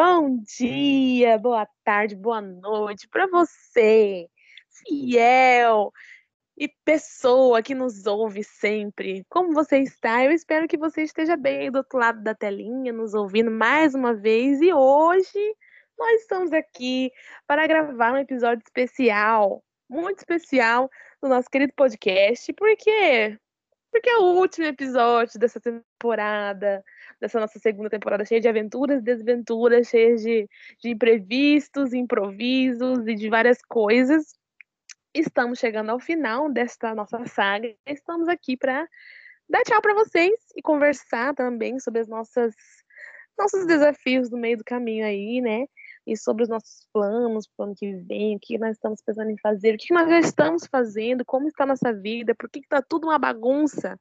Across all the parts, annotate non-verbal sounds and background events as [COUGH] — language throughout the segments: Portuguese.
Bom dia, boa tarde, boa noite para você, fiel e pessoa que nos ouve sempre. Como você está? Eu espero que você esteja bem aí do outro lado da telinha, nos ouvindo mais uma vez. E hoje nós estamos aqui para gravar um episódio especial, muito especial, do nosso querido podcast. Por quê? Porque é o último episódio dessa temporada, dessa nossa segunda temporada cheia de aventuras, desventuras, cheia de, de imprevistos, improvisos e de várias coisas. Estamos chegando ao final desta nossa saga. Estamos aqui para dar tchau para vocês e conversar também sobre nossas nossos desafios no meio do caminho aí, né? E sobre os nossos planos para o ano que vem, o que nós estamos pensando em fazer, o que nós já estamos fazendo, como está a nossa vida, por que está tudo uma bagunça.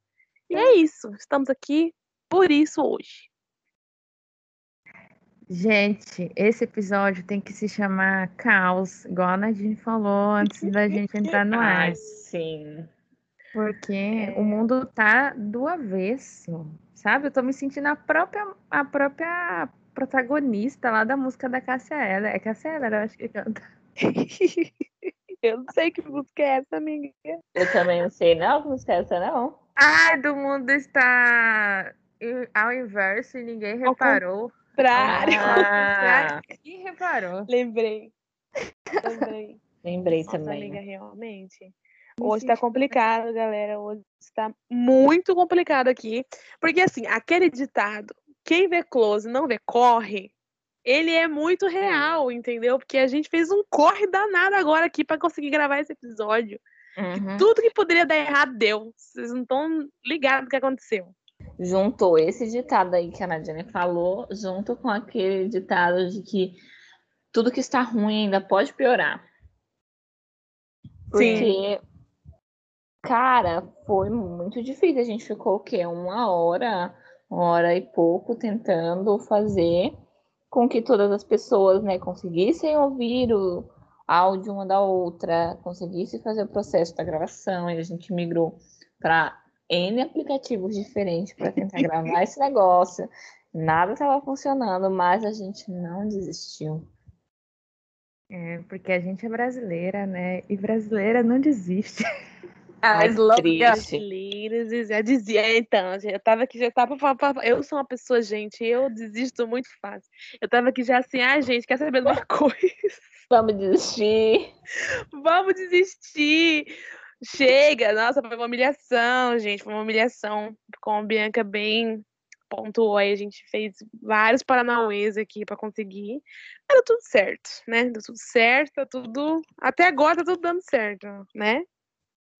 E é isso. Estamos aqui por isso hoje. Gente, esse episódio tem que se chamar Caos, igual a Nadine falou antes da gente entrar no [LAUGHS] ar. Ai, sim. Porque É. o mundo tá do avesso, sabe? Eu tô me sentindo a própria, a própria protagonista lá da música da Cássia Eller. É Cássia Eller, eu acho que canta. [LAUGHS] Eu não sei que música é essa, amiga. Eu também não sei, não, não sei essa, não. Ai, do mundo está ao inverso e ninguém reparou. Contrário. Ah, Quem reparou? Lembrei. Lembrei. lembrei Nossa, também. amiga, realmente. Me Hoje tá complicado, galera. Hoje está muito complicado aqui. Porque, assim, aquele ditado, quem vê close não vê corre, ele é muito real, entendeu? Porque a gente fez um corre danado agora aqui pra conseguir gravar esse episódio. Uhum. Tudo que poderia dar errado deu. Vocês não estão ligados no que aconteceu. Juntou esse ditado aí que a Nadine falou, junto com aquele ditado de que tudo que está ruim ainda pode piorar. Porque, cara, foi muito difícil. A gente ficou o quê? Uma hora, uma hora e pouco tentando fazer com que todas as pessoas, né, conseguissem ouvir o áudio uma da outra, conseguissem fazer o processo da gravação, e a gente migrou para N aplicativos diferentes para tentar gravar esse negócio. Nada estava funcionando, mas a gente não desistiu. É, porque a gente é brasileira, né? E brasileira não desiste. As loucas. triste. Brasileiros, e já dizia, então, gente, eu tava aqui, já tava, eu sou uma pessoa, gente, eu desisto muito fácil. Eu tava aqui já assim, ah, gente, quer saber de uma [LAUGHS] coisa? Vamos desistir. Vamos desistir. Chega, nossa, foi uma humilhação, gente, foi uma humilhação. Como a Bianca bem pontuou aí, a gente fez vários paranauês aqui pra conseguir. Mas deu tudo certo, né? Deu tudo certo, tá tudo. Até agora tá tudo dando certo, né?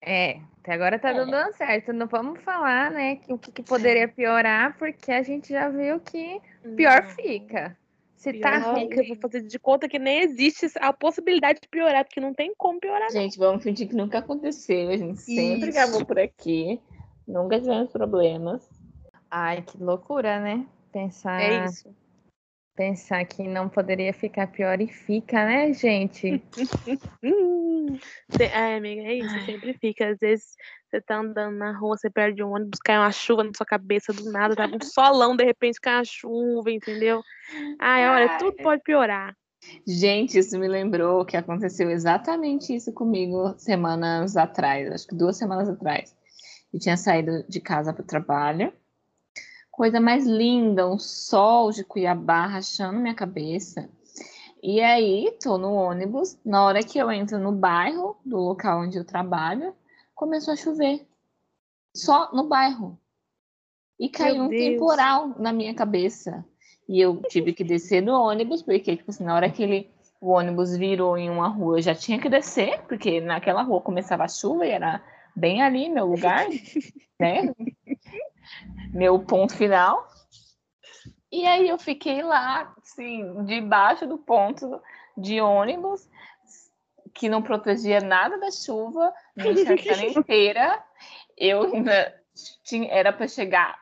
É, até agora tá É. dando certo. Não vamos falar, né, que o que, que poderia piorar, porque a gente já viu que pior Não. fica. Se tá fica, eu vou fazer de conta que nem existe a possibilidade de piorar, porque não tem como piorar. Gente, vamos fingir que nunca aconteceu. A gente sempre Isso. gravou por aqui. Nunca tivemos problemas. Ai, que loucura, né? Pensar, É isso. pensar que não poderia ficar pior e fica, né, gente? [LAUGHS] Hum. É, amiga, é isso, sempre fica. Às vezes você tá andando na rua, você perde um ônibus, cai uma chuva na sua cabeça do nada, tava um solão, de repente cai uma chuva, entendeu? Ai, olha, tudo pode piorar. Gente, isso me lembrou que aconteceu exatamente isso comigo semanas atrás, acho que duas semanas atrás. Eu tinha saído de casa para o trabalho. Coisa mais linda, um sol de Cuiabá rachando minha cabeça. E aí, tô no ônibus, na hora que eu entro no bairro do local onde eu trabalho, começou a chover. Só no bairro. E caiu um Deus. temporal na minha cabeça. E eu tive que descer do ônibus, porque, tipo assim, na hora que ele, o ônibus virou em uma rua, eu já tinha que descer, porque naquela rua começava a chuva e era bem ali meu lugar, [LAUGHS] né? Meu ponto final. E aí eu fiquei lá, assim, debaixo do ponto de ônibus, que não protegia nada da chuva, [LAUGHS] me enxergando inteira. Eu ainda tinha, era para chegar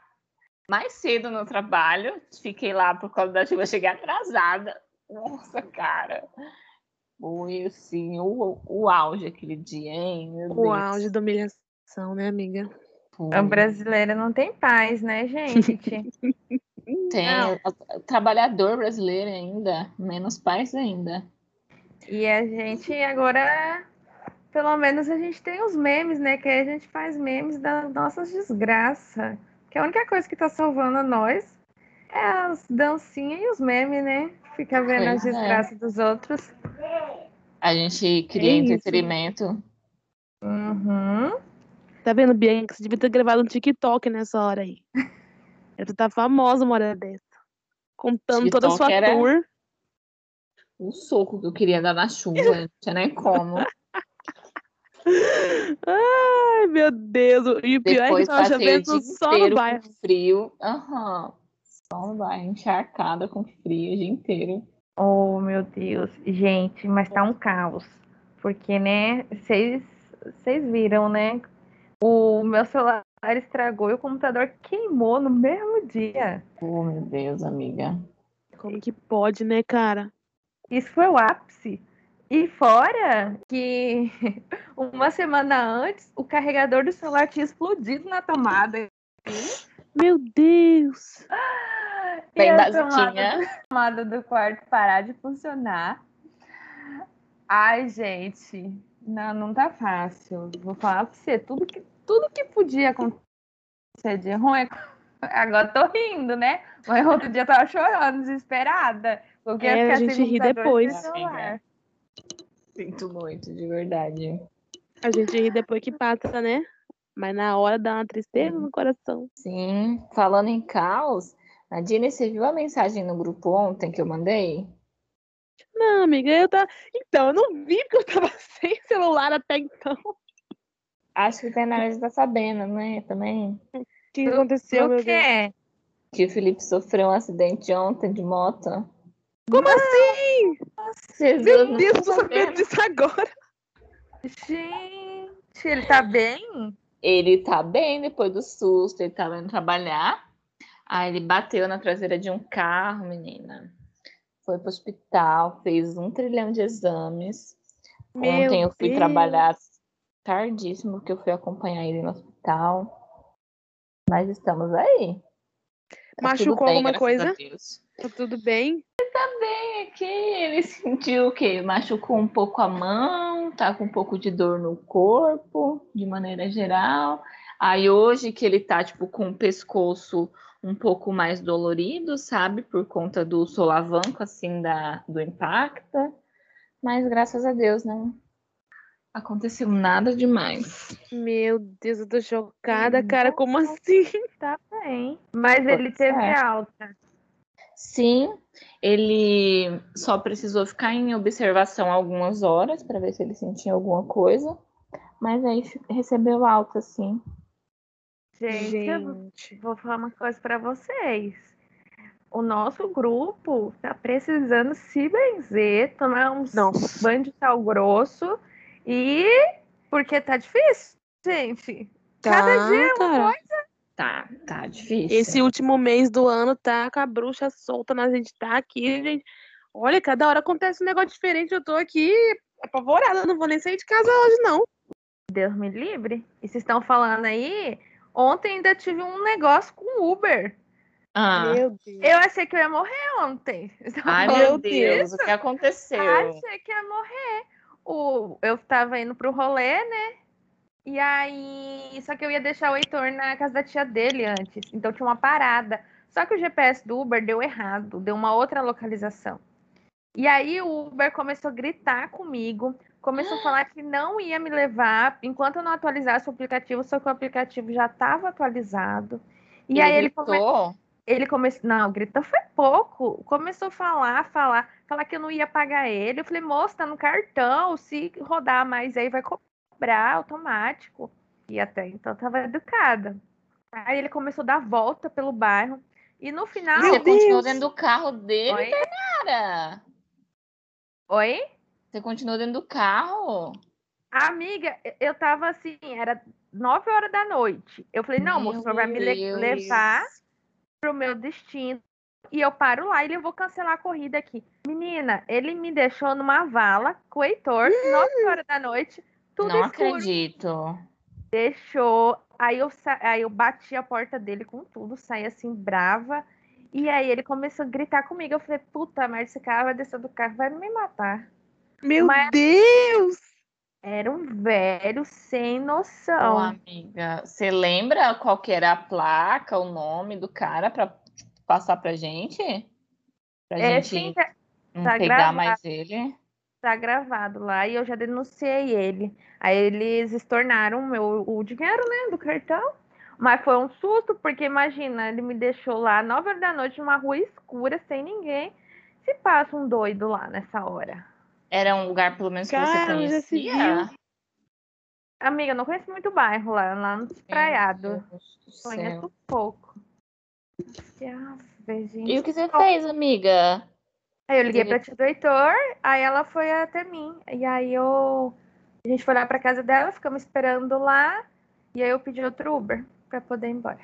mais cedo no trabalho, fiquei lá por causa da chuva, cheguei atrasada. Nossa, cara. Foi assim, o, o auge aquele dia, hein? Meu O Deus. auge da humilhação, né, amiga? Foi. A brasileira não tem paz, né, gente? [LAUGHS] Tem Não. o, o trabalhador brasileiro ainda, menos pais ainda. E a gente agora, pelo menos a gente tem os memes, né? Que aí a gente faz memes das nossas desgraças. Que a única coisa que tá salvando nós é as dancinhas e os memes, né? Fica vendo as Pois é. desgraças dos outros. A gente cria É entretenimento. Uhum. Tá vendo, Bianca? Você devia ter gravado um TikTok nessa hora aí. [LAUGHS] Eu tá famosa uma hora dessa. Contando toda a sua TikTok era- tour. O soco que eu queria dar na chuva, não tinha nem como. [LAUGHS] Ai, meu Deus. E o pior é que dia chovendo só no bairro. com frio. Aham. Só no bairro, encharcada com frio o dia inteiro. Oh, meu Deus. Gente, mas tá um caos. Porque, né, vocês viram, né? O meu celular estragou e o computador queimou no mesmo dia. Oh, meu Deus, amiga. Como que pode, né, cara? Isso foi o ápice. E fora que [LAUGHS] uma semana antes o carregador do celular tinha explodido na tomada. Meu Deus. E Bem a basiquinha. tomada do quarto parar de funcionar. Ai, gente, não, não tá fácil. Vou falar pra você, tudo que, tudo que podia acontecer de ruim, [LAUGHS] agora tô rindo, né? Mas outro dia eu tava chorando, desesperada. Porque É, a gente ri depois. sem celular. Sinto muito, de verdade. A gente ri depois que passa, né? Mas na hora dá uma tristeza no coração. Sim, falando em caos, Nadine, você viu a mensagem no grupo ontem que eu mandei? Não, amiga, eu tá. Então, eu não vi porque eu tava [LAUGHS] sem celular até então. O Acho que tem na tá sabendo, né? Também. que aconteceu, O meu Deus? quê? Que o Felipe sofreu um acidente ontem de moto. Como assim? Jesus, Meu Deus, tô sabendo disso agora. Gente, ele tá bem? Ele tá bem depois do susto, ele tava indo trabalhar. Aí ele bateu na traseira de um carro, menina. Foi pro hospital, fez um trilhão de exames. Meu Ontem eu fui Deus. trabalhar tardíssimo, porque eu fui acompanhar ele no hospital. Mas estamos aí. Tá Machucou bem, alguma coisa? Tá tudo bem? É que ele [LAUGHS] sentiu o quê? Machucou um pouco a mão, tá com um pouco de dor no corpo, de maneira geral. Aí hoje que ele tá, tipo, com o pescoço um pouco mais dolorido, sabe? Por conta do solavanco, assim, da, do impacto. Mas graças a Deus não aconteceu nada demais. Meu Deus, eu tô chocada, Hum, cara. Como assim? Tá bem. Mas ele teve é. alta. Sim, ele só precisou ficar em observação algumas horas para ver se ele sentia alguma coisa, mas aí recebeu alta, sim. Gente, eu Gente. vou falar uma coisa pra vocês. O nosso grupo tá precisando se benzer, tomar Não. banho de sal grosso e porque tá difícil, gente. Cada Tá, dia é uma cara. Tá, tá difícil. Esse último mês do ano tá com a bruxa solta, mas a gente tá aqui, gente. Olha, cada hora acontece um negócio diferente. Eu tô aqui apavorada. Eu não vou nem sair de casa hoje, não. Deus me livre. E vocês estão falando aí? Ontem ainda tive um negócio com Uber. Ah, Meu Deus. Eu achei que eu ia morrer ontem. [LAUGHS] Ai, meu Deus. Deus, o que aconteceu? Achei que ia morrer. O, eu tava indo pro rolê, né? E aí. Só que eu ia deixar o Heitor na casa da tia dele antes. Então tinha uma parada. Só que o GPS do Uber deu errado, deu uma outra localização. E aí o Uber começou a gritar comigo, começou a falar que não ia me levar enquanto eu não atualizasse o aplicativo, só que o aplicativo já estava atualizado. E aí ele come- gritou? ele começou. Não, gritou foi pouco. Começou a falar, falar, falar que eu não ia pagar ele. Eu falei, moça, tá no cartão. Se rodar mais aí, vai cobrar automático. E até então tava educada. Aí ele começou a dar volta pelo bairro. E no final. Meu Você continuou dentro do carro dele, Oi? cara? Oi? Você continuou dentro do carro? Amiga, eu tava assim, era 9 horas da noite. Eu falei, não, moço, o senhor vai me le- levar pro meu destino. E eu paro lá e eu vou cancelar a corrida aqui. Menina, ele me deixou numa vala com o Heitor, 9 horas da noite, tudo Não escuro. acredito. Deixou. Aí eu, sa- aí eu bati a porta dele com tudo, saí assim, brava. E aí ele começou a gritar comigo. Eu falei, puta merda, esse cara vai descer do carro, vai me matar. Meu Mas- Deus! Era um velho sem Ô, noção. amiga, você lembra qual que era a placa, o nome do cara pra passar pra gente? Pra É, gente sim, tá, não tá pegar gravado. mais ele? Tá gravado lá e eu já denunciei ele. Aí eles estornaram o meu, o dinheiro, né, do cartão. Mas foi um susto, porque imagina, ele me deixou lá nove horas da noite numa rua escura, sem ninguém. Se passa um doido lá nessa hora. Era um lugar, pelo menos, que você Cara, já se conhecia? Amiga, eu não conheço muito bairro lá, lá no Praiado. Meu Deus do céu. Conheço pouco. Ave, gente. E o que você fez, amiga? Aí eu liguei pra tia do Heitor, aí ela foi até mim. E aí eu. A gente foi lá pra casa dela, ficamos esperando lá. E aí eu pedi outro Uber pra poder ir embora.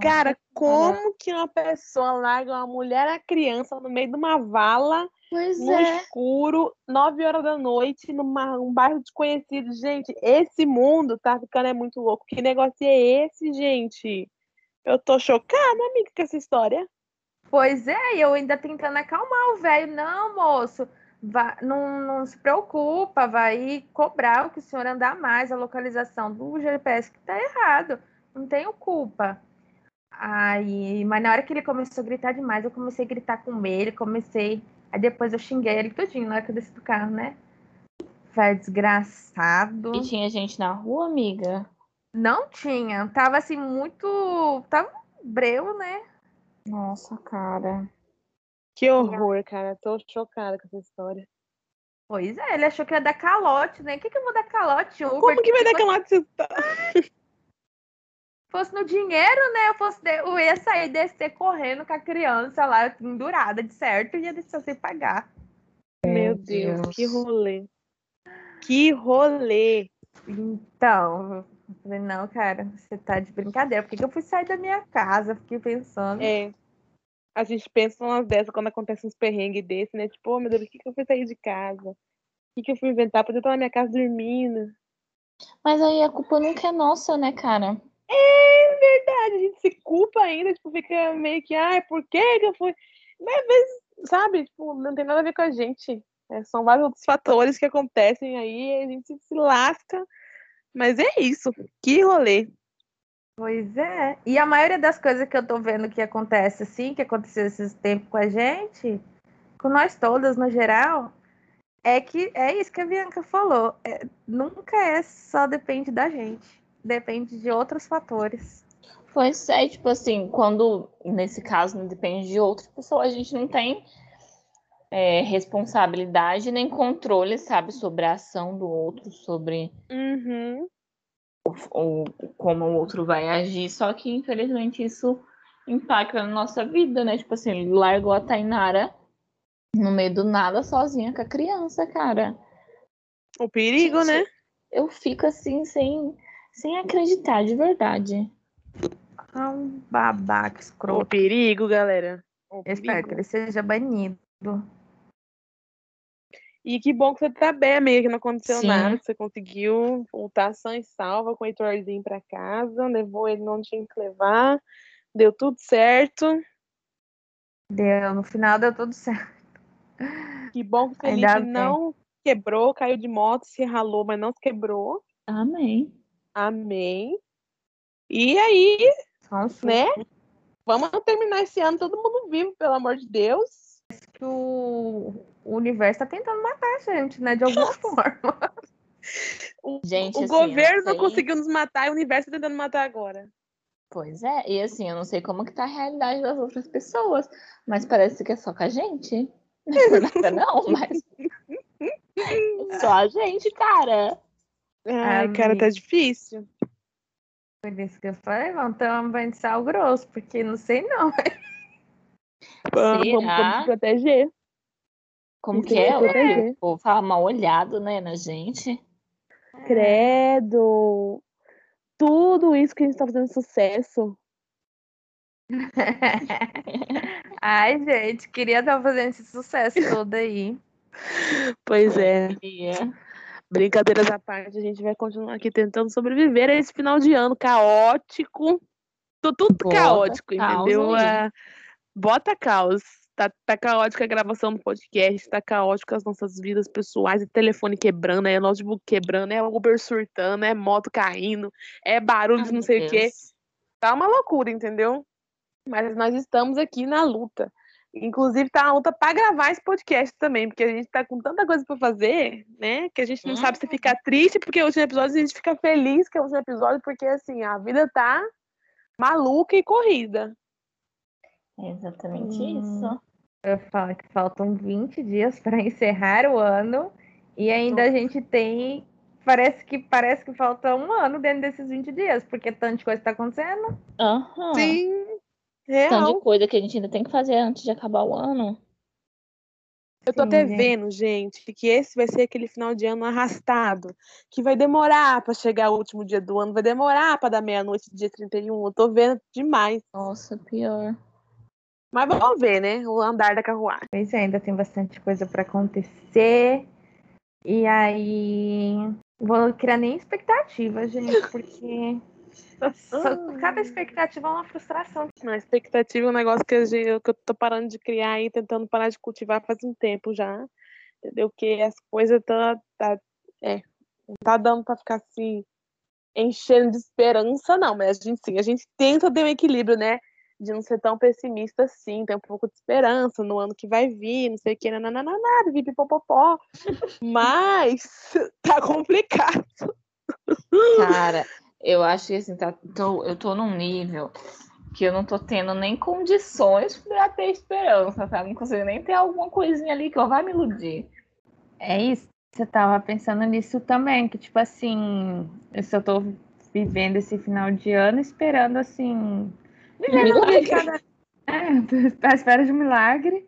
Cara, como que uma pessoa larga uma mulher e a criança no meio de uma vala, Pois no é. escuro, nove horas da noite, numa um bairro desconhecido? Gente, esse mundo tá ficando é muito louco. Que negócio é esse, gente? Eu tô chocada, amiga, com essa história. Pois é, e eu ainda tentando acalmar o velho. Não, moço, vá- não, não se preocupa, vai cobrar o que o senhor andar mais, a localização do GPS que tá errado. Não tenho culpa. Aí, mas na hora que ele começou a gritar demais, eu comecei a gritar com ele, comecei. Aí depois eu xinguei ele tudinho na hora que eu desci do carro, né? Vai desgraçado. E tinha gente na rua, amiga? Não tinha. Tava assim, muito. Tava breu, né? Nossa, cara. Que horror, cara. Tô chocada com essa história. Pois é, ele achou que ia dar calote, né? O que, que eu vou dar calote? Uber, Como que vai dar fosse- aquela essa história? fosse no dinheiro, né? Eu, fosse de- eu ia sair descer correndo com a criança lá, pendurada de certo, e ia descer sem pagar. Meu Deus, que rolê. Que rolê. Então, eu falei, não, cara, você tá de brincadeira. Por que, que eu fui sair da minha casa? Fiquei pensando. É. A gente pensa umas dessas quando acontece uns perrengues desse, né? Tipo, oh, meu Deus, por que, que eu fui sair de casa? O que, que eu fui inventar? Podia estar na minha casa dormindo. Mas aí a culpa nunca é nossa, né, cara? É verdade, a gente se culpa ainda, tipo, fica meio que, ai, por que que eu fui? Mas às vezes, sabe, tipo, não tem nada a ver com a gente. É, são vários outros fatores que acontecem aí, e a gente se lasca. Mas é isso, que rolê. Pois é. E a maioria das coisas que eu tô vendo que acontece assim, que aconteceu esses tempos com a gente, com nós todas no geral, é que é isso que a Bianca falou. É, nunca é só depende da gente. Depende de outros fatores. Pois é, tipo assim, quando nesse caso não depende de outra pessoa, a gente não tem é, responsabilidade nem controle, sabe, sobre a ação do outro, sobre Uhum. o, como o outro vai agir. Só que, infelizmente, isso impacta na nossa vida, né? Tipo assim, ele largou a Tainara no meio do nada sozinha com a criança, cara. O perigo, Gente, né? Eu fico assim, sem, sem acreditar, de verdade. É um babaca O escroto. perigo, galera. O espero que perigo. ele seja banido. E que bom que você tá bem, amiga, que não aconteceu Sim. nada, você conseguiu voltar sã e salva com o Heitorzinho pra casa, levou ele onde tinha que levar, deu tudo certo. Deu, no final deu tudo certo. Que bom que o Felipe não quebrou, caiu de moto, se ralou, mas não se quebrou. Amém. Amém. E aí, susto. né? Vamos terminar esse ano todo mundo vivo, pelo amor de Deus. que o, o universo tá tentando matar a gente, né? De alguma forma. [LAUGHS] O, Gente, o assim, governo sei. conseguiu nos matar e o universo tá tentando matar agora. Pois é, e assim, eu não sei como que tá a realidade das outras pessoas, mas parece que é só com a gente. [LAUGHS] Não é nada não, [LAUGHS] mas só a gente, cara. Ai, cara, tá Amiga. difícil. Por isso que eu falei, vamos tomar um banho de sal grosso, porque não sei não. Vamos, vamos, proteger. Como que que é? se proteger. O povo fala mal olhado, né, na gente. Credo. Tudo isso que a gente tá fazendo sucesso. [LAUGHS] Ai, gente, queria estar fazendo esse sucesso todo aí. Pois é. Brincadeiras à parte, a gente vai continuar aqui tentando sobreviver a esse final de ano caótico. Tô tudo Bota caótico, entendeu? aí. A, bota caos. Tá, tá caótica a gravação do podcast, tá caótica as nossas vidas pessoais, é telefone quebrando, é notebook quebrando, é Uber surtando, é moto caindo, é barulho de não sei o quê. Deus. Tá uma loucura, entendeu? Mas nós estamos aqui na luta. Inclusive, tá na luta pra gravar esse podcast também, porque a gente tá com tanta coisa pra fazer, né? Que a gente não sabe se ficar triste porque o último episódio, a gente fica feliz que é o último episódio, porque assim, a vida tá maluca e corrida. É exatamente Hum. isso. Eu falo que faltam 20 dias para [LAUGHS] encerrar o ano e ainda a gente tem. Parece que parece que falta um ano dentro desses 20 dias, porque tanta coisa está acontecendo. Aham. Sim, Tanto real. de coisa que a gente ainda tem que fazer antes de acabar o ano. Eu tô Sim, até gente. vendo, gente, que esse vai ser aquele final de ano arrastado, que vai demorar pra chegar o último dia do ano, vai demorar pra dar meia-noite, dia 31. Eu tô vendo demais. Nossa, pior. Mas vamos ver, né? O andar da carruagem. Pois é, ainda tem bastante coisa para acontecer. E aí. Vou criar nem expectativa, gente, porque. só- [LAUGHS] cada expectativa é uma frustração. A expectativa é um negócio que, eu tô parando de criar e tentando parar de cultivar faz um tempo já. Entendeu? Que as coisas tá, tá, é, não tá dando pra ficar assim, enchendo de esperança, não. Mas a gente sim, a gente tenta ter um equilíbrio, né? De não ser tão pessimista assim, ter um pouco de esperança no ano que vai vir, não sei o que, nananana, pipipopopó. Mas [LAUGHS] tá complicado. Cara, eu acho que assim, tá, tô- eu tô num nível que eu não tô tendo nem condições pra ter esperança, sabe? Não consigo nem ter alguma coisinha ali que eu vá me iludir. É isso. Você tava pensando nisso também, que tipo assim, se eu tô vivendo esse final de ano esperando assim. Vivendo um dia de cada. É, [LAUGHS] à espera de um milagre.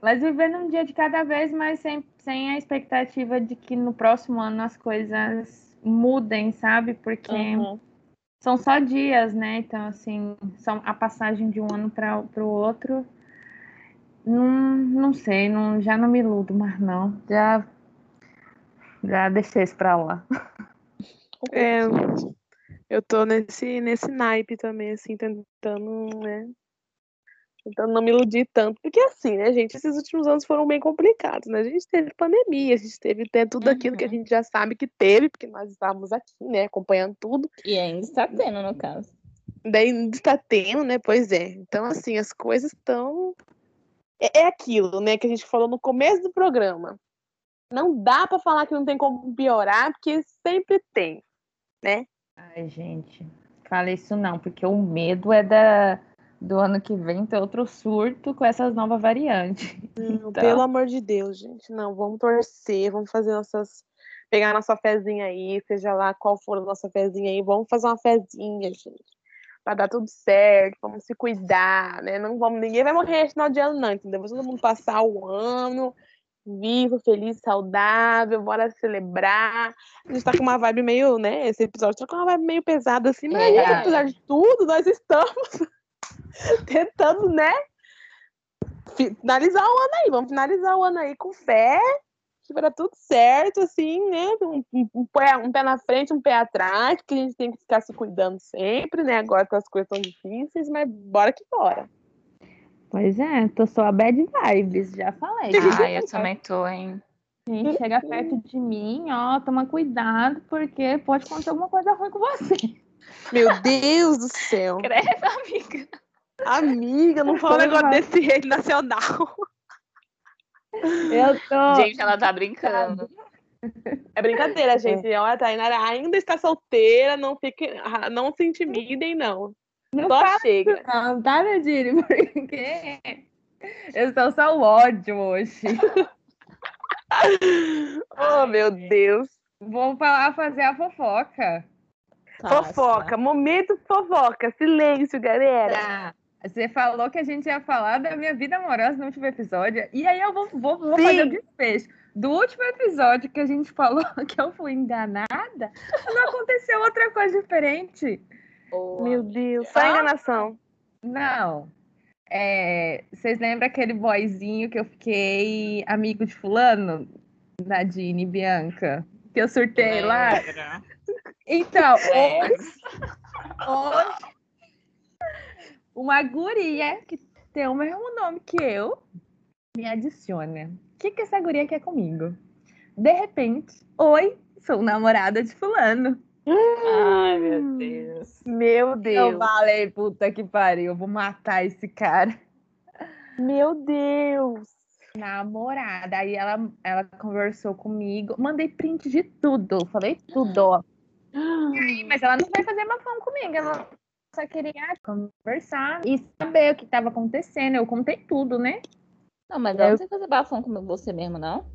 Mas vivendo um dia de cada vez, mas sem, sem a expectativa de que no próximo ano as coisas mudem, sabe? Porque Uhum. são só dias, né? Então, assim, são a passagem de um ano para o outro. Não, não sei, não, já não me iludo mais, não. Já, já deixei isso pra lá. [LAUGHS] É, eu tô nesse, nesse naipe também, assim, tentando, né? Tentando não me iludir tanto. Porque assim, né, gente, esses últimos anos foram bem complicados, né? A gente teve pandemia, a gente teve né, tudo aquilo que a Uhum. gente já sabe que teve, porque nós estávamos aqui, né, acompanhando tudo. E ainda está tendo, no caso. Daí ainda está tendo, né? Pois é. Então, assim, as coisas estão. É, é aquilo, né, que a gente falou no começo do programa. Não dá pra falar que não tem como piorar, porque sempre tem, né? Ai, gente, fala isso não, porque o medo é da, do ano que vem ter outro surto com essas novas variantes. Não, [LAUGHS] Então. Pelo amor de Deus, gente. Não, vamos torcer, vamos fazer nossas. Pegar nossa fezinha aí, seja lá qual for a nossa fezinha aí, vamos fazer uma fezinha, gente. Vai dar tudo certo, vamos se cuidar, né? Não vamos, ninguém vai morrer no final de ano, não, entendeu? Vamos todo mundo passar o ano vivo, feliz, saudável, bora celebrar. A gente tá com uma vibe meio, né? Esse episódio tá com uma vibe meio pesada assim, mas, É. apesar de tudo, nós estamos [LAUGHS] tentando, né? finalizar o ano aí, vamos finalizar o ano aí com fé, que vai dar tudo certo, assim, né? Um, um- um pé, um pé na frente, um pé atrás, que a gente tem que ficar se cuidando sempre, né? Agora que as coisas estão difíceis, mas bora que bora. Pois é, tô só a bad vibes, já falei. Ah, eu também tô, hein? Gente, chega perto de mim, ó, toma cuidado, porque pode acontecer alguma coisa ruim com você. Meu Deus do céu. Credo, amiga. Amiga, não fala um negócio desse rede nacional. Eu tô. Gente, ela tá brincando. É brincadeira, gente. Olha, a Tainara ainda está solteira, não fique, ah, não se intimidem, não. Não Só fala chega. Não, tá, Nadine? [LAUGHS] Porque eu estou só o ódio hoje. [LAUGHS] Oh, meu Deus. Vou falar, fazer a fofoca. Fofoca, momento fofoca. Silêncio, galera. Tá. Você falou que a gente ia falar da minha vida amorosa no último episódio. E aí eu vou, vou, vou Sim. fazer o desfecho. Do último episódio que a gente [LAUGHS] falou que eu fui enganada, não aconteceu outra coisa diferente. Meu Deus, só enganação. Não. É, vocês lembram aquele boyzinho que eu fiquei amigo de fulano? Nadine e Bianca? Que eu surtei lá? Então, hoje, hoje, uma guria que tem o mesmo nome que eu, me adiciona. O que, que essa guria quer comigo? De repente, oi, sou namorada de fulano. Ai, meu Deus. Meu Eu Deus. falei, puta que pariu, eu vou matar esse cara. Meu Deus. Namorada. Aí ela, ela conversou comigo, mandei print de tudo, falei tudo, ó. Aí, mas ela não vai fazer mafão comigo, ela só queria conversar e saber o que estava acontecendo. Eu contei tudo, né? Não, mas Eu- ela não tem que fazer bafão com você mesmo, não?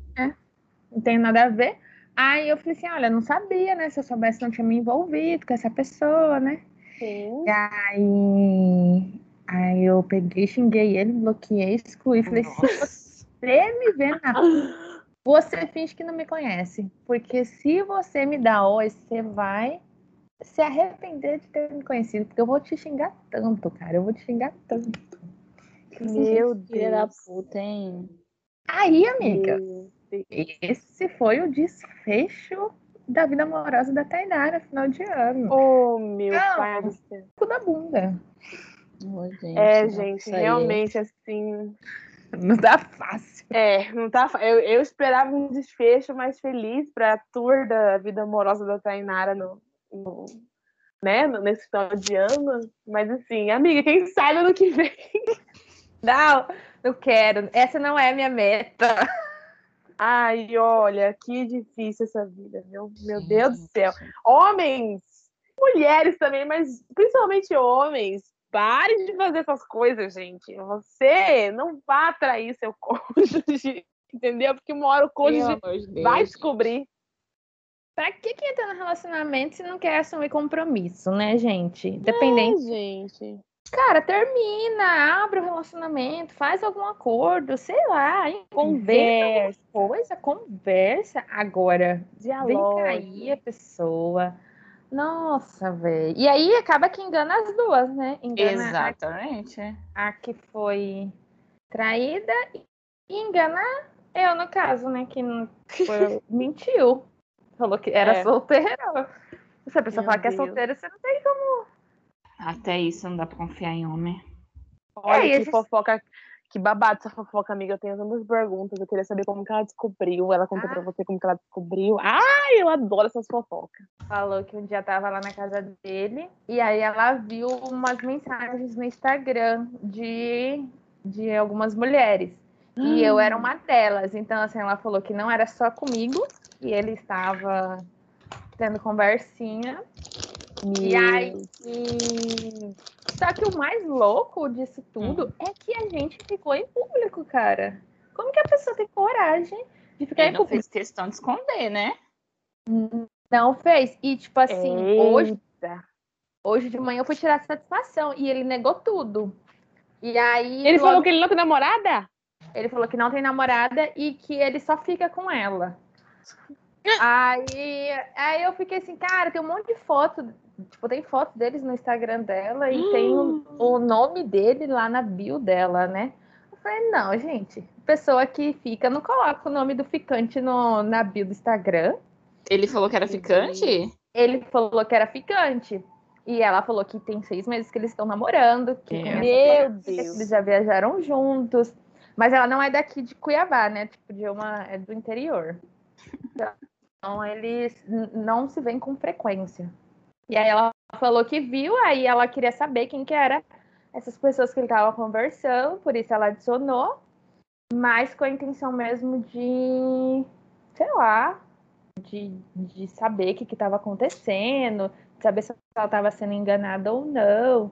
Não tem nada a ver. Aí eu falei assim, olha, não sabia, né? Se eu soubesse, não tinha me envolvido com essa pessoa, né? Sim. E aí, aí eu peguei, xinguei ele, bloqueei, excluí. Falei, se você me vê na rua, [LAUGHS] você finge que não me conhece. Porque se você me dá oi, você vai se arrepender de ter me conhecido. Porque eu vou te xingar tanto, cara. Eu vou te xingar tanto. Meu da Deus. puta, hein? Aí, amiga, Deus. Esse foi o desfecho da vida amorosa da Tainara, final de ano. Oh, meu Não. pai do céu. Cu da bunda. Ô, gente, É, gente, aí. realmente assim. Não dá fácil. É, não tá. Eu, eu esperava um desfecho mais feliz pra tour da vida amorosa da Tainara no, no- né, nesse final de ano. Mas assim, amiga, quem sabe ano que vem. Não, não quero. Essa não é a minha meta. Ai, olha, que difícil essa vida, meu, meu Deus do céu. Homens, mulheres também, mas principalmente homens, parem de fazer essas coisas, gente. Você não vá atrair seu [LAUGHS] cônjuge, entendeu? Porque uma hora o cônjuge Deus, vai gente. descobrir. Pra que que entra no relacionamento se não quer assumir compromisso, né, gente? Dependente. Ai, gente. Cara, termina, abre o relacionamento, faz algum acordo, sei lá, inventa Conversa, coisa, conversa. Agora, vem dialogue. cair a pessoa. Nossa, velho. E aí acaba que engana as duas, né? Engana a- Exatamente. a que foi traída e engana eu, no caso, né? Que foi- [LAUGHS] mentiu. Falou que era É. solteira. Se a pessoa Meu falar que é Deus. solteira, você não tem. Até isso não dá pra confiar em homem. Olha É, que esses- fofoca, que babado essa fofoca, amiga. Eu tenho tantas perguntas. Eu queria saber como que ela descobriu. Ela contou Ah. pra você como que ela descobriu. Ai, eu adoro essas fofocas. Falou que um dia tava lá na casa dele e aí ela viu umas mensagens no Instagram de, de algumas mulheres. E eu era uma delas. Então, assim, ela falou que não era só comigo, e ele estava tendo conversinha. E aí. Só que o mais louco disso tudo é que a gente ficou em público, cara. Como que a pessoa tem coragem de ficar Ele em não público? fez questão de esconder, né? Não fez. E, tipo assim, hoje, hoje de manhã eu fui tirar satisfação e ele negou tudo. E aí. Ele logo- falou que ele não tem namorada? Ele falou que não tem namorada e que ele só fica com ela. Aí, aí eu fiquei assim, cara, tem um monte de foto. Tipo, tem foto deles no Instagram dela e tem o, o nome dele lá na bio dela, né? Eu falei, não, gente, pessoa que fica, não coloca o nome do ficante no, na bio do Instagram. Ele falou que era ficante? Ele falou que era ficante. E ela falou que tem seis meses que eles estão namorando, que Meu Deus. que eles já viajaram juntos. Mas ela não é daqui de Cuiabá, né? Tipo, de uma. É do interior. [LAUGHS] Então eles não se veem com frequência. E aí ela falou que viu, aí ela queria saber quem que era essas pessoas que ele tava conversando, por isso ela adicionou, mas com a intenção mesmo de, sei lá, de, de saber o que estava acontecendo, de saber se ela estava sendo enganada ou não.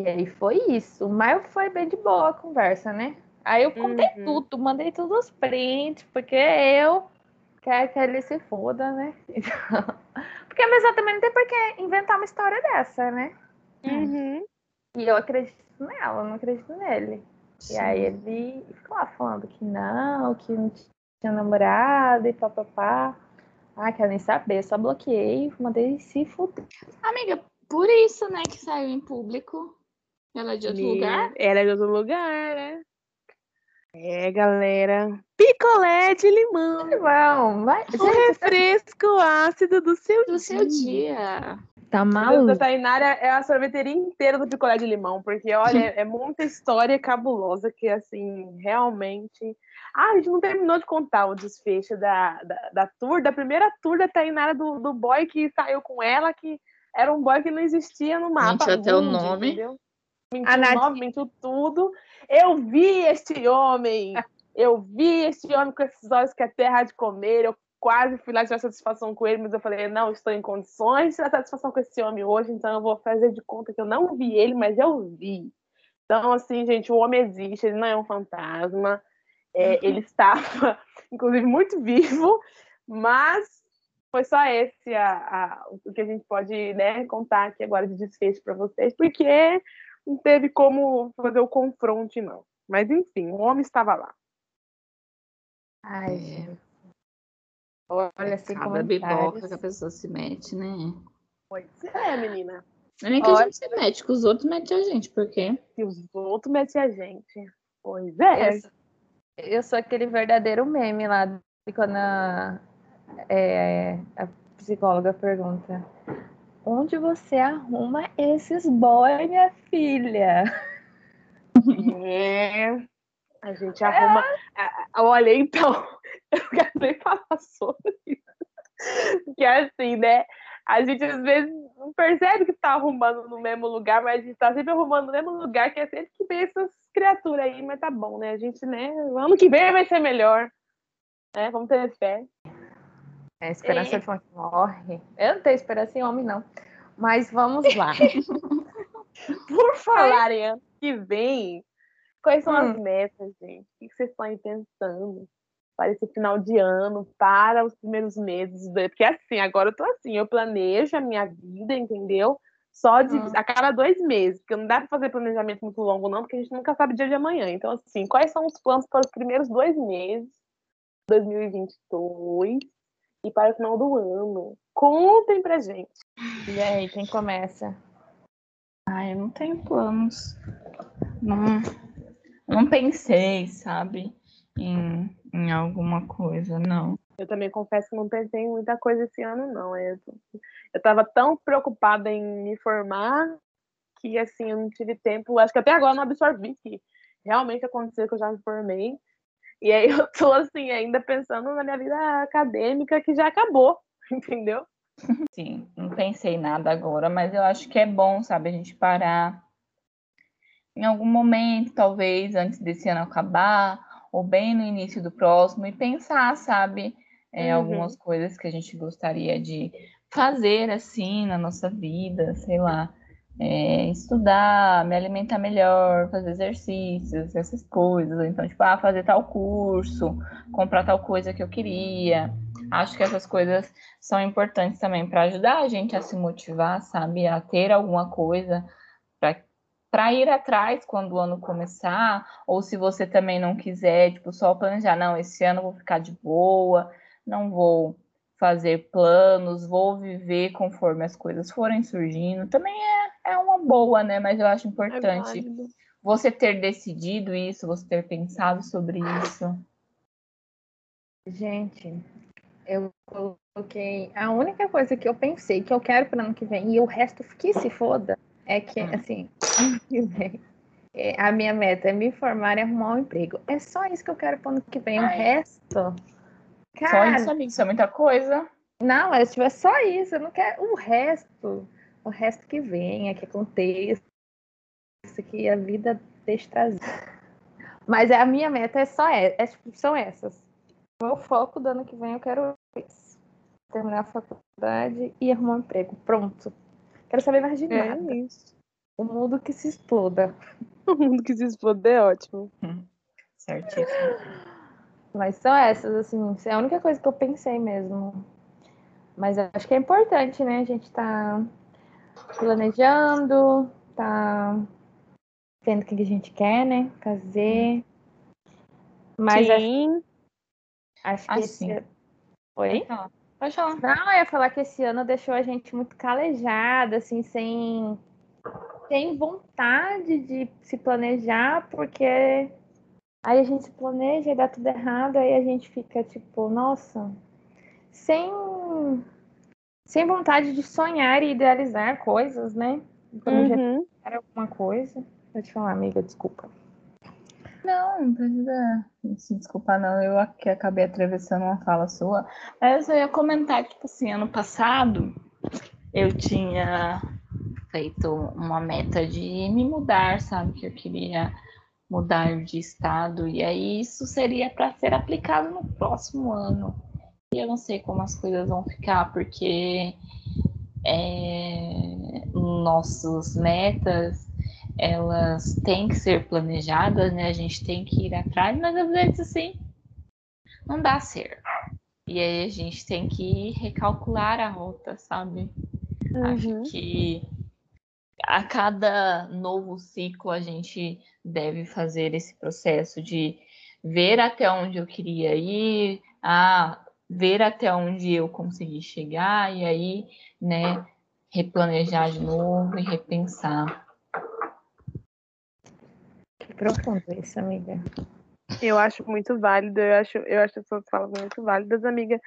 E aí foi isso. Mas foi bem de boa a conversa, né? Aí eu contei Uhum. tudo, mandei todos os prints, porque eu quero que ele se foda, né? [LAUGHS] Porque a pessoa também não tem por que inventar uma história dessa, né? Uhum. E eu acredito nela, eu não acredito nele. E aí ele ficou lá falando que não, que não tinha namorado e papapá. Ah, quero nem saber, só bloqueei, mandei se fuder. Amiga, por isso, né, que saiu em público. Ela é de outro Meu- lugar? Ela é de outro lugar, né? É, galera. Picolé de limão. Vão, vai. O refresco ácido do seu Do seu dia. Tá A maluco. da Tainara é a sorveteria inteira do picolé de limão, porque, olha, [LAUGHS] é, muita história cabulosa que, assim, realmente. Ah, a gente não terminou de contar o desfecho da, da, da tour, da primeira tour da Tainara do, do boy que saiu com ela, que era um boy que não existia no mapa. Mentiu até o nome. entendeu? Mentiu A Nath- mentiu tudo. Eu vi este homem, eu vi este homem com esses olhos que a terra há de comer, eu quase fui lá tirar satisfação com ele, mas eu falei, não estou em condições de tirar satisfação com esse homem hoje, então eu vou fazer de conta que eu não vi ele, mas eu vi. Então, assim, gente, o homem existe, ele não é um fantasma. É, Ele estava, [LAUGHS] inclusive, muito vivo, mas foi só esse a, a- o que a gente pode né, contar aqui agora de desfecho para vocês, porque não teve como fazer o confronto, não. Mas, enfim, o homem estava lá. Ai, É. gente. Olha, sem Cada biboca que a pessoa se mete, né? Pois é, menina. Não é nem que Olha. a gente se mete, que os outros metem a gente, porque E os outros metem a gente. Pois é. Eu sou, eu sou aquele verdadeiro meme lá de quando a, é, a psicóloga pergunta: Onde você arruma esses boy, minha filha? É. A gente arruma. a- Olha, então, [LAUGHS] eu quero nem falar sobre isso. Porque assim, né? A gente às vezes não percebe que tá arrumando no mesmo lugar, mas a gente tá sempre arrumando no mesmo lugar, que é sempre que vem essas criaturas aí, mas tá bom, né? A gente, né? Ano que vem vai ser melhor. Né? Vamos ter fé. A esperança É. de uma que morre. Eu não tenho esperança em homem, não. Mas vamos lá. [LAUGHS] Por falar em ano que vem, quais são as Hum. metas, gente? O que vocês estão pensando para esse final de ano, para os primeiros meses? Porque assim, agora eu tô assim, eu planejo a minha vida, entendeu? Só de Hum. a cada dois meses, porque não dá para fazer planejamento muito longo, não, porque a gente nunca sabe o dia de amanhã. Então, assim, quais são os planos para os primeiros dois meses, 2022, e para o final do ano? Contem pra gente. E aí, quem começa? Ai, eu não tenho planos. Não, não pensei, sabe, em, em alguma coisa, não. Eu também confesso que não pensei em muita coisa esse ano, não. Eu, eu tava tão preocupada em me formar que, assim, eu não tive tempo. Acho que até agora eu não absorvi que realmente aconteceu que eu já me formei. E aí eu tô, assim, ainda pensando na minha vida acadêmica que já acabou, [LAUGHS] entendeu? Sim, não pensei nada agora, mas eu acho que é bom, sabe, a gente parar em algum momento, talvez antes desse ano acabar, ou bem no início do próximo, e pensar, sabe, é, Uhum. algumas coisas que a gente gostaria de fazer assim na nossa vida, sei lá, é, estudar, me alimentar melhor, fazer exercícios, essas coisas, então, tipo, ah, fazer tal curso, comprar tal coisa que eu queria. Acho que essas coisas são importantes também para ajudar a gente a se motivar, sabe? A ter alguma coisa para ir atrás quando o ano começar, ou se você também não quiser, tipo, só planejar, não, esse ano eu vou ficar de boa, não vou fazer planos, vou viver conforme as coisas forem surgindo. Também é, é uma boa, né? Mas eu acho É importante válido. você ter decidido isso, você ter pensado sobre isso. Gente, eu coloquei. A única coisa que eu pensei que eu quero para ano que vem, e o resto que se foda, é que, Hum. assim, ano [LAUGHS] que vem, é, a minha meta é me formar e arrumar um emprego. É só isso que eu quero para ano que vem. O Ai. Resto. Só Cara, isso, amigo, isso é muita coisa. não, mas se tiver só isso, eu não quero o resto. O resto que venha, que aconteça, que a vida deixe trazer. Mas a minha meta é só é, é, tipo, são essas. O meu foco do ano que vem eu quero isso. Terminar a faculdade e arrumar um emprego. Pronto. Quero saber mais de É nada. isso. O mundo que se exploda. [LAUGHS] O mundo que se explodir é ótimo. [LAUGHS] Certíssimo. Mas são essas, assim, é a única coisa que eu pensei mesmo. Mas acho que é importante, né? A gente tá planejando, tá vendo o que a gente quer, né? Fazer. Mas acho, Sim. acho que Ah, esse... sim. Oi? Pode falar. Não, eu ia falar que esse ano deixou a gente muito calejada, assim, sem, sem vontade de se planejar, porque aí a gente se planeja e dá tudo errado, aí a gente fica tipo, nossa, sem, sem vontade de sonhar e idealizar coisas, né? Quando Uhum. já alguma coisa. Pode falar, amiga, desculpa. Não, não precisa se desculpar, não. Eu que acabei atravessando uma fala sua. Mas eu ia comentar que, tipo assim, ano passado eu tinha feito uma meta de me mudar, sabe? Que eu queria mudar de estado. E aí isso seria para ser aplicado no próximo ano. E eu não sei como as coisas vão ficar, porque é, nossas metas elas têm que ser planejadas, né? A gente tem que ir atrás, mas às vezes assim não dá certo. E aí a gente tem que recalcular a rota, sabe? Uhum. Acho que a cada novo ciclo a gente deve fazer esse processo de ver até onde eu queria ir, a ver até onde eu consegui chegar e aí, né, replanejar de novo e repensar. Que profundo isso, amiga. Eu acho muito válido, eu acho, eu acho as suas falas muito válidas, amiga,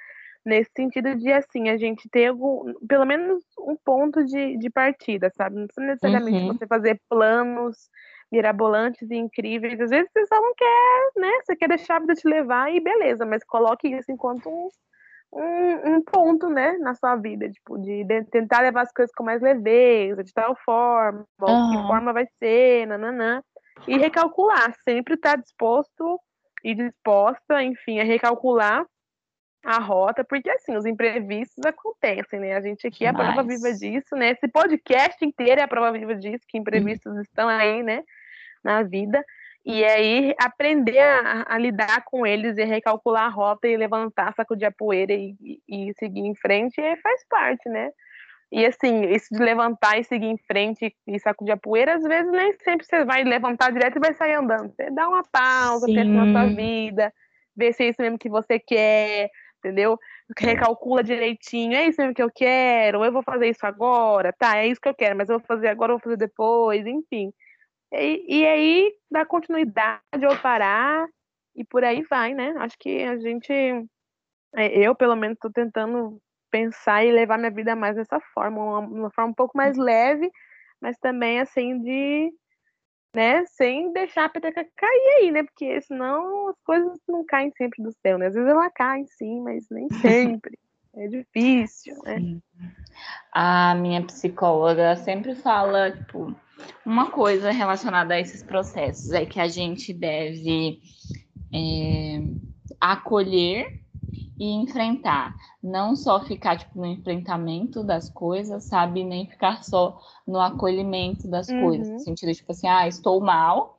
nesse sentido de, assim, a gente ter algum, pelo menos um ponto de, de partida, sabe? Não precisa necessariamente Uhum. você fazer planos mirabolantes e incríveis. Às vezes você só não quer, né? Você quer deixar a vida te levar e beleza, mas coloque isso enquanto um, um, um ponto, né, na sua vida, tipo, de, de tentar levar as coisas com mais leveza, de tal forma, ou que forma vai ser, nananã. E recalcular, sempre estar disposto e disposta, enfim, a recalcular a rota, porque assim, os imprevistos acontecem, né? A gente aqui é a prova Demais. viva disso, né? Esse podcast inteiro é a prova viva disso, que imprevistos estão aí, né, na vida. E aí aprender a, a lidar com eles e recalcular a rota e levantar, sacudir a poeira e, e, e seguir em frente é, faz parte, né? E assim, isso de levantar e seguir em frente e sacudir a poeira, às vezes nem sempre você vai levantar direto e vai sair andando. Você dá uma pausa, pensa na sua Sim. vida, vê se é isso mesmo que você quer, entendeu? Recalcula direitinho, é isso mesmo que eu quero, eu vou fazer isso agora, tá, é isso que eu quero, mas eu vou fazer agora, eu vou fazer depois, enfim. E, e aí dá continuidade ou parar e por aí vai, né? Acho que a gente, é, eu pelo menos estou tentando pensar e levar minha vida mais dessa forma, uma, uma forma um pouco mais leve, mas também assim de, né, sem deixar a peteca cair aí, né? Porque senão as coisas não caem sempre do céu, né? Às vezes ela cai sim, mas nem [LAUGHS] sempre. É difícil, né? Sim. A minha psicóloga sempre fala, tipo, uma coisa relacionada a esses processos é que a gente deve é, acolher e enfrentar, não só ficar tipo no enfrentamento das coisas, sabe, nem ficar só no acolhimento das Uhum. coisas, no sentido tipo assim, ah, estou mal,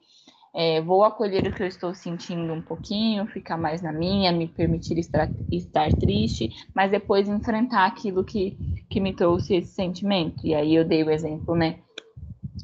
é, vou acolher o que eu estou sentindo um pouquinho, ficar mais na minha, me permitir estar, estar triste, mas depois enfrentar aquilo que, que me trouxe esse sentimento. E aí eu dei o exemplo, né,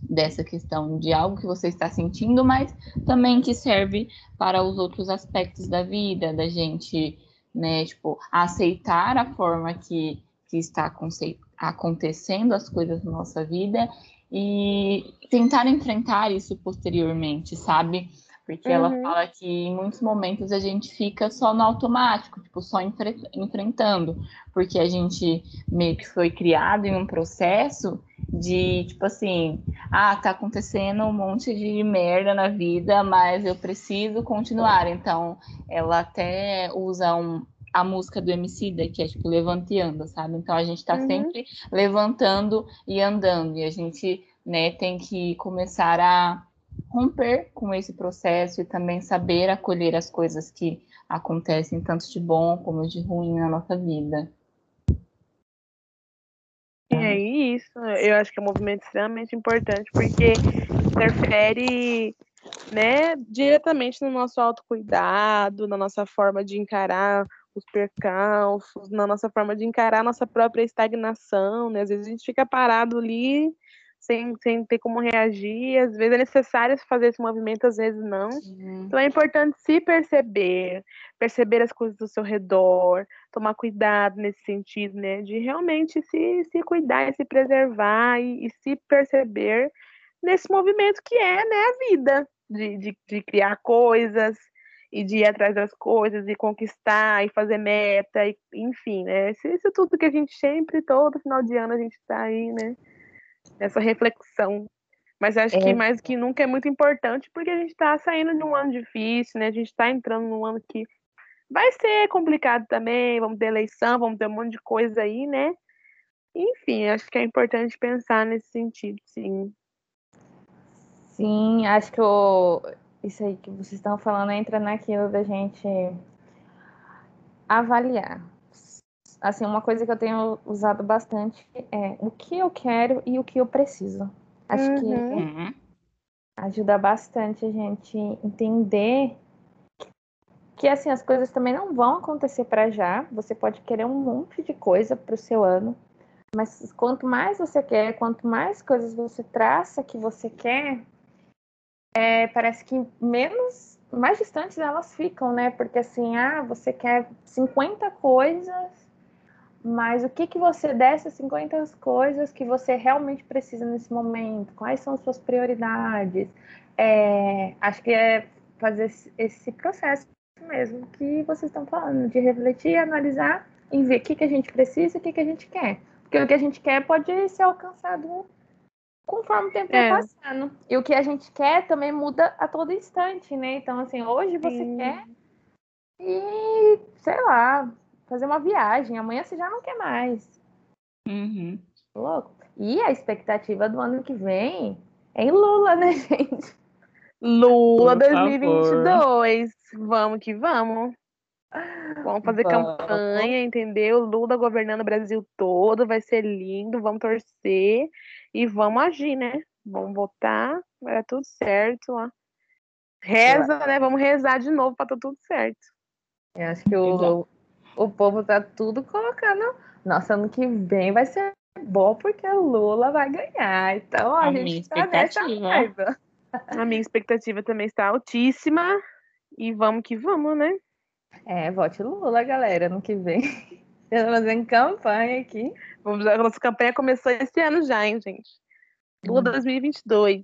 dessa questão de algo que você está sentindo, mas também que serve para os outros aspectos da vida, da gente, né, tipo, aceitar a forma que, que está aconte- acontecendo as coisas na nossa vida e tentar enfrentar isso posteriormente, sabe? Porque ela Uhum. fala que em muitos momentos a gente fica só no automático, tipo, só enfre- enfrentando, porque a gente meio que foi criado em um processo de, tipo assim, ah, tá acontecendo um monte de merda na vida, mas eu preciso continuar. Então, ela até usa um, a música do Emicida, que é tipo levanta e anda, sabe? Então a gente tá Uhum. sempre levantando e andando, e a gente, né, tem que começar a romper com esse processo e também saber acolher as coisas que acontecem, tanto de bom como de ruim na nossa vida. Aí, isso, eu acho que é um movimento extremamente importante, porque interfere né, diretamente no nosso autocuidado, na nossa forma de encarar os percalços, na nossa forma de encarar a nossa própria estagnação, né? Às vezes a gente fica parado ali sem, sem ter como reagir, às vezes é necessário fazer esse movimento, às vezes não. Então é importante se perceber, perceber as coisas do seu redor, tomar cuidado nesse sentido, né? De realmente se, se cuidar e se preservar e, e se perceber nesse movimento que é né, a vida, de, de, de criar coisas e de ir atrás das coisas e conquistar e fazer meta, e, enfim, né? Isso, isso tudo que a gente sempre, todo final de ano, a gente está aí, né? Nessa reflexão. Mas acho é. que mais que nunca é muito importante porque a gente está saindo de um ano difícil, né? A gente está entrando num ano que vai ser complicado também, vamos ter eleição, vamos ter um monte de coisa aí, né? Enfim, acho que é importante pensar nesse sentido, sim. Sim, acho que o, isso aí que vocês estão falando entra naquilo da gente avaliar. Assim, uma coisa que eu tenho usado bastante é o que eu quero e o que eu preciso. Acho uhum. que uhum. ajuda bastante a gente entender que assim as coisas também não vão acontecer para já. Você pode querer um monte de coisa para o seu ano, mas quanto mais você quer, quanto mais coisas você traça que você quer, é, parece que menos, mais distantes elas ficam, né? Porque assim, ah, você quer 50 coisas, mas o que, que você dessas 50 coisas que você realmente precisa nesse momento? Quais são as suas prioridades? É, acho que é fazer esse processo mesmo que vocês estão falando, de refletir, analisar e ver o que, que a gente precisa e o que, que a gente quer. Porque o que a gente quer pode ser alcançado conforme o tempo é. vai passando. E o que a gente quer também muda a todo instante, né? Então, assim, hoje você Sim. quer e, sei lá, fazer uma viagem. Amanhã você já não quer mais. Uhum. Louco. E a expectativa do ano que vem é em Lula, né, [LAUGHS] gente? Lula 2022. Vamos que vamos. Vamos fazer vamos. campanha, entendeu? Lula governando o Brasil todo, vai ser lindo, vamos torcer. E vamos agir, né? Vamos votar, vai dar tudo certo lá. Reza, né? Vamos rezar de novo para dar tudo certo. Eu acho que o, o povo tá tudo colocando. Nossa, ano que vem vai ser bom porque o Lula vai ganhar. Então a, a gente tá nessa raiva. A minha expectativa também está altíssima. E vamos que vamos, né? É, vote Lula, galera, ano que vem. [LAUGHS] Estamos fazendo campanha aqui. Vamos, a nossa campanha começou esse ano já, hein, gente? Lula 2022. Hum.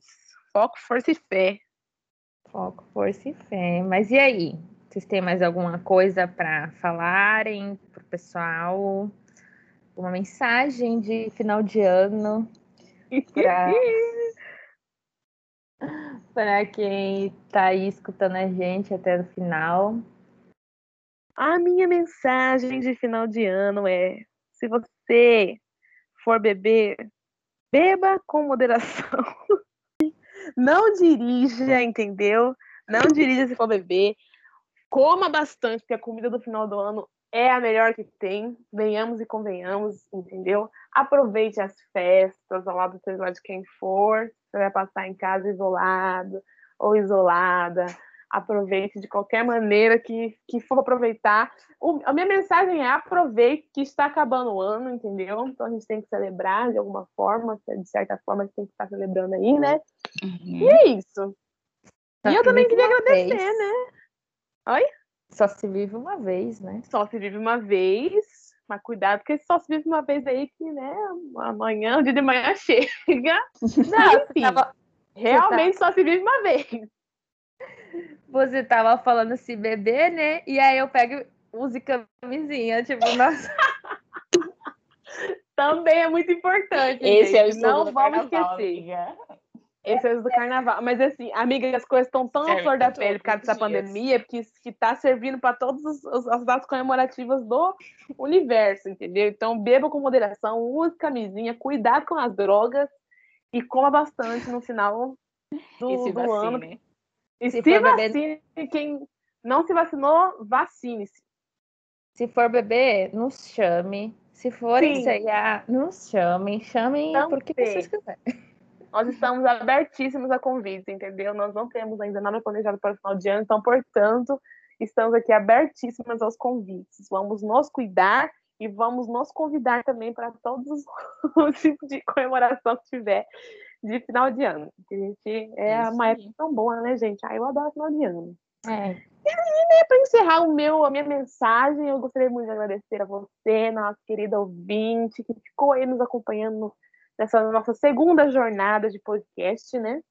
Foco, força e fé. Foco, força e fé. Mas e aí? Vocês têm mais alguma coisa para falarem para o pessoal? Uma mensagem de final de ano para [LAUGHS] quem está aí escutando a gente até o final? A minha mensagem de final de ano é: se você for beber, beba com moderação. [LAUGHS] Não dirija, entendeu? Não dirija se for beber. Coma bastante, porque a comida do final do ano é a melhor que tem. Venhamos e convenhamos, entendeu? Aproveite as festas ao lado, seja lá de quem for. Você vai passar em casa isolado ou isolada aproveite de qualquer maneira que, que for aproveitar. O, a minha mensagem é aproveite que está acabando o ano, entendeu? Então a gente tem que celebrar de alguma forma, de certa forma a gente tem que estar celebrando aí, né? Uhum. E é isso. Só e eu também queria agradecer, vez. né? Oi? Só se vive uma vez, né? Só se vive uma vez. Mas cuidado, porque só se vive uma vez aí que, né, amanhã, o dia de manhã [LAUGHS] chega. Não, Enfim, tava... realmente só se vive uma vez você tava falando se beber, né? E aí eu pego use camisinha, tipo, nossa. [LAUGHS] Também é muito importante. Esse gente. é o Não vamos esquecer. Amiga. Esse é o do carnaval. Mas assim, amiga, as coisas estão tão à flor da pele por causa dessa pandemia, porque que tá servindo para todas as datas comemorativas do universo, entendeu? Então, beba com moderação, use camisinha, cuidado com as drogas e coma bastante no final do, do ano. E se, se vacine, beber... quem não se vacinou, vacine-se. Se for beber, nos chame. Se for ensaiar, nos chamem. Chamem porque vocês quiserem. Nós estamos abertíssimos a convites, entendeu? Nós não temos ainda nada planejado para o final de ano, então, portanto, estamos aqui abertíssimas aos convites. Vamos nos cuidar e vamos nos convidar também para todos os [LAUGHS] tipos de comemoração que tiver de final de ano. Que a gente é Isso uma época tão boa, né, gente? Ah, eu adoro final de ano. É. E aí, né, para encerrar o meu, a minha mensagem, eu gostaria muito de agradecer a você, nossa querida ouvinte, que ficou aí nos acompanhando nessa nossa segunda jornada de podcast, né?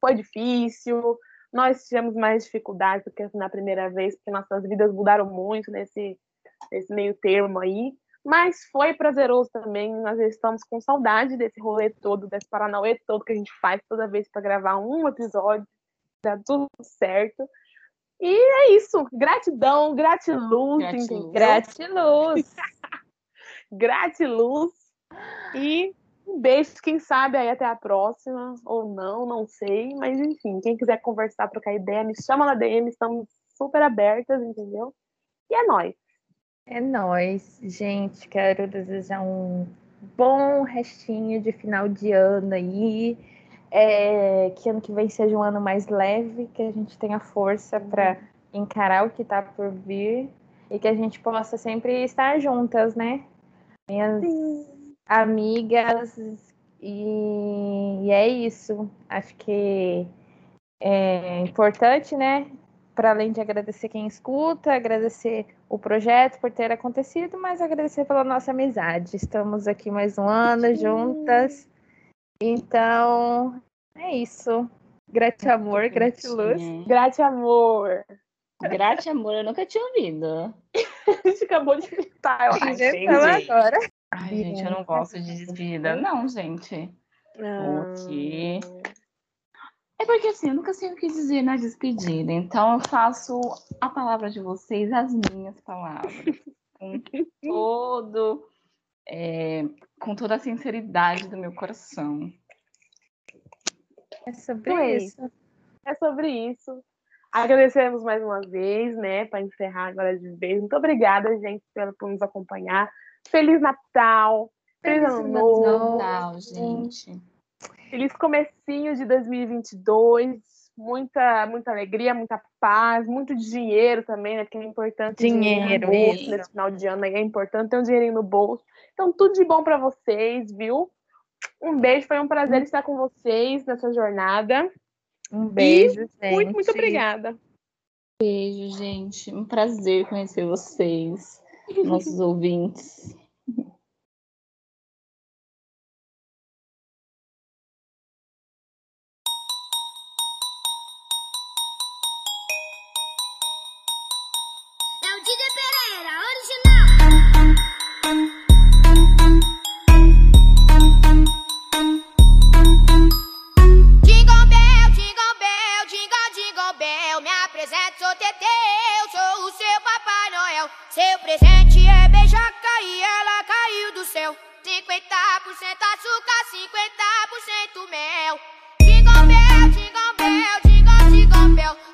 Foi difícil, Nós tivemos mais dificuldades do que na primeira vez, porque nossas vidas mudaram muito nesse, nesse meio termo aí. Mas foi prazeroso também. Nós estamos com saudade desse rolê todo, desse Paranauê todo que a gente faz toda vez para gravar um episódio. Dá tudo certo. E é isso. Gratidão, gratiluz. Gratiluz. Gratiluz. [LAUGHS] gratiluz. E um beijo, quem sabe aí até a próxima, ou não, não sei. Mas enfim, quem quiser conversar, trocar ideia, me chama na DM, estamos super abertas, entendeu? E é nóis. É nóis, gente. Quero desejar um bom restinho de final de ano aí. É, que ano que vem seja um ano mais leve, que a gente tenha força para encarar o que está por vir e que a gente possa sempre estar juntas, né? Minhas Sim. Amigas, e, e é isso. Acho que é importante, né? Para além de agradecer quem escuta, agradecer o projeto por ter acontecido, mas agradecer pela nossa amizade. Estamos aqui mais um ano juntas. Então, é isso. Grate amor, gratiluz. Bonitinha. Grate amor. Grate amor, eu nunca tinha ouvido. [LAUGHS] A gente acabou de [LAUGHS] gritar, eu acho. Inventamos agora. Ai, gente, eu não gosto de despedida, não, gente. Porque- É porque assim, eu nunca sei o que dizer na despedida. Então eu faço a palavra de vocês, as minhas palavras. Com todo. é, com toda a sinceridade do meu coração. É sobre Então é isso. É sobre isso. Agradecemos mais uma vez, né, para encerrar agora de vez. Muito obrigada, gente, por nos acompanhar. Feliz Natal, feliz, Feliz Ano Novo. Natal, gente. feliz comecinho de 2022. Muita, muita alegria, muita paz, muito dinheiro também, né? Porque é importante Dinheiro, no bolso nesse final de ano. aí É importante ter um dinheirinho no bolso. Então, tudo de bom para vocês, viu? Um beijo, foi um prazer estar com vocês nessa jornada. Um beijo, gente. Muito, muito obrigada. Beijo, gente. Um prazer conhecer vocês, nossos ouvintes. 50% açúcar, 50% mel. Jingle bell, jingle bell, jingle, jingle bell.